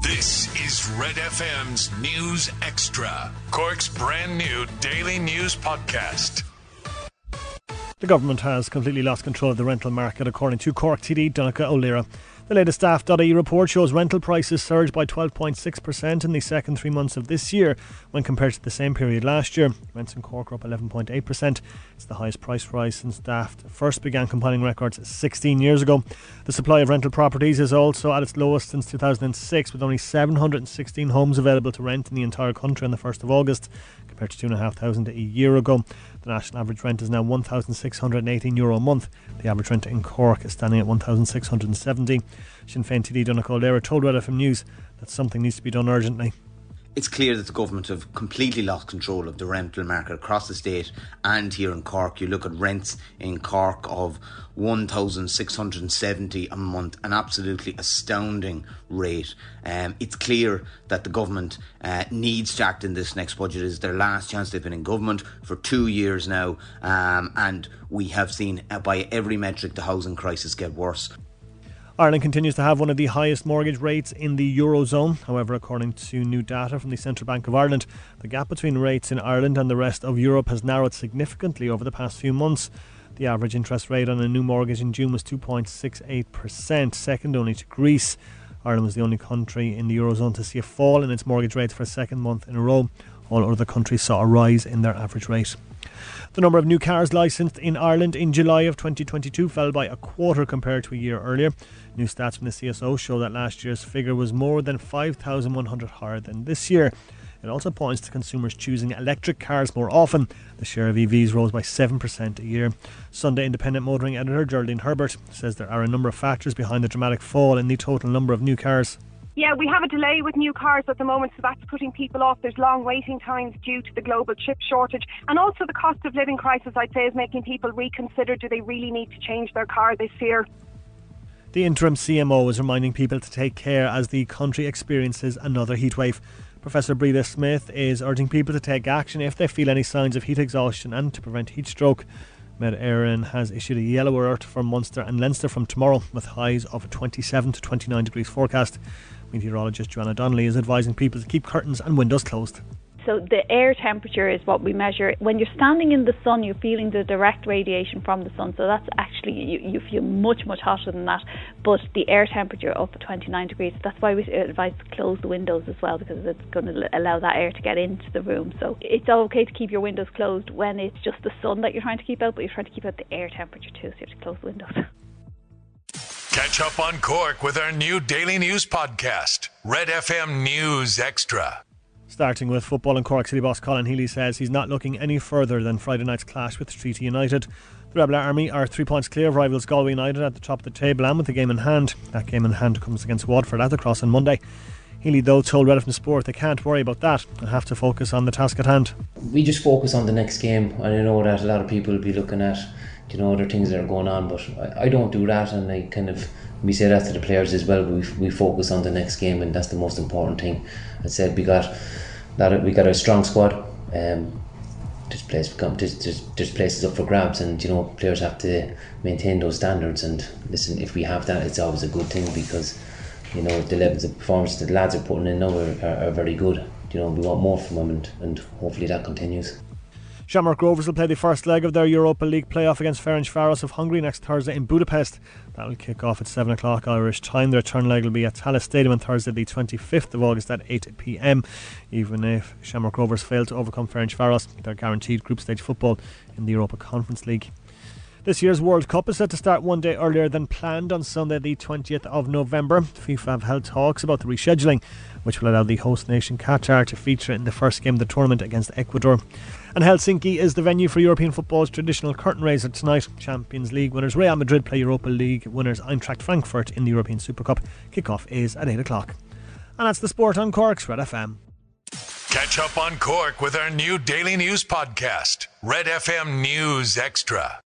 This is Red FM's News Extra, Cork's brand new daily news podcast. The government has completely lost control of the rental market, according to Cork TD Donnchadh Ó Laoghaire. The latest Daft.ie report shows rental prices surged by 12.6% in the second three months of this year when compared to the same period last year. Rents in Cork are up 11.8%. It's the highest price rise since Daft first began compiling records 16 years ago. The supply of rental properties is also at its lowest since 2006, with only 716 homes available to rent in the entire country on the 1st of August, compared to 2,500 a year ago. The national average rent is now €1,618 Euro a month. The average rent in Cork is standing at 1,670. Sinn Féin TD Donnchadh Ó Laoghaire told Red FM News that something needs to be done urgently it's clear that the government have completely lost control of the rental market across the state and here in Cork. You look at rents in Cork of 1,670 a month, an absolutely astounding rate. Um, it's clear that the government uh, needs to act in this next budget. It's their last chance. They've been in government for two years now, um, and we have seen uh, by every metric the housing crisis get worse. Ireland continues to have one of the highest mortgage rates in the Eurozone. However, according to new data from the Central Bank of Ireland, the gap between rates in Ireland and the rest of Europe has narrowed significantly over the past few months. The average interest rate on a new mortgage in June was 2.68%, second only to Greece. Ireland was the only country in the Eurozone to see a fall in its mortgage rates for a second month in a row. All other countries saw a rise in their average rate. The number of new cars licensed in Ireland in July of 2022 fell by a quarter compared to a year earlier. New stats from the CSO show that last year's figure was more than 5,100 higher than this year. It also points to consumers choosing electric cars more often. The share of EVs rose by 7% a year. Sunday Independent Motoring editor Geraldine Herbert says there are a number of factors behind the dramatic fall in the total number of new cars. Yeah, we have a delay with new cars at the moment, so that's putting people off. There's long waiting times due to the global chip shortage, and also the cost of living crisis, I'd say, is making people reconsider do they really need to change their car this year. The interim CMO is reminding people to take care as the country experiences another heatwave. Professor Breda Smith is urging people to take action if they feel any signs of heat exhaustion and to prevent heat stroke. Met Éireann has issued a yellow alert for Munster and Leinster from tomorrow with highs of 27 to 29 degrees forecast. Meteorologist Joanna Donnelly is advising people to keep curtains and windows closed. So the air temperature is what we measure. When you're standing in the sun, you're feeling the direct radiation from the sun. So that's actually you, you feel much much hotter than that. But the air temperature up 29 degrees. That's why we advise to close the windows as well because it's going to allow that air to get into the room. So it's okay to keep your windows closed when it's just the sun that you're trying to keep out, but you're trying to keep out the air temperature too. So you have to close the windows. Catch up on Cork with our new daily news podcast, Red FM News Extra. Starting with football and Cork City boss Colin Healy says he's not looking any further than Friday night's clash with Treaty United. The Rebel Army are three points clear of rivals Galway United at the top of the table and with the game in hand. That game in hand comes against Waterford at the cross on Monday. Healy, though, told FM Sport they can't worry about that and have to focus on the task at hand. We just focus on the next game, and I know that a lot of people will be looking at you know other things that are going on. But I, I don't do that, and I kind of we say that to the players as well. We we focus on the next game, and that's the most important thing. I said we got that we got a strong squad. Um, there's place become there's, there's, there's places up for grabs, and you know players have to maintain those standards. And listen, if we have that, it's always a good thing because you know the levels of performance the lads are putting in now are, are, are very good. You know we want more from them, and, and hopefully that continues. Shamrock Rovers will play the first leg of their Europa League playoff against Ferenc Ferencvaros of Hungary next Thursday in Budapest. That will kick off at 7 o'clock Irish time. Their return leg will be at Tallaght Stadium on Thursday, the 25th of August at 8 pm. Even if Shamrock Rovers fail to overcome Ferenc Ferencvaros, they're guaranteed group stage football in the Europa Conference League. This year's World Cup is set to start one day earlier than planned on Sunday, the 20th of November. FIFA have held talks about the rescheduling, which will allow the host nation Qatar to feature in the first game of the tournament against Ecuador. And Helsinki is the venue for European football's traditional curtain raiser tonight. Champions League winners Real Madrid play Europa League winners Eintracht Frankfurt in the European Super Cup. Kickoff is at 8 o'clock. And that's the sport on Cork's Red FM. Catch up on Cork with our new daily news podcast, Red FM News Extra.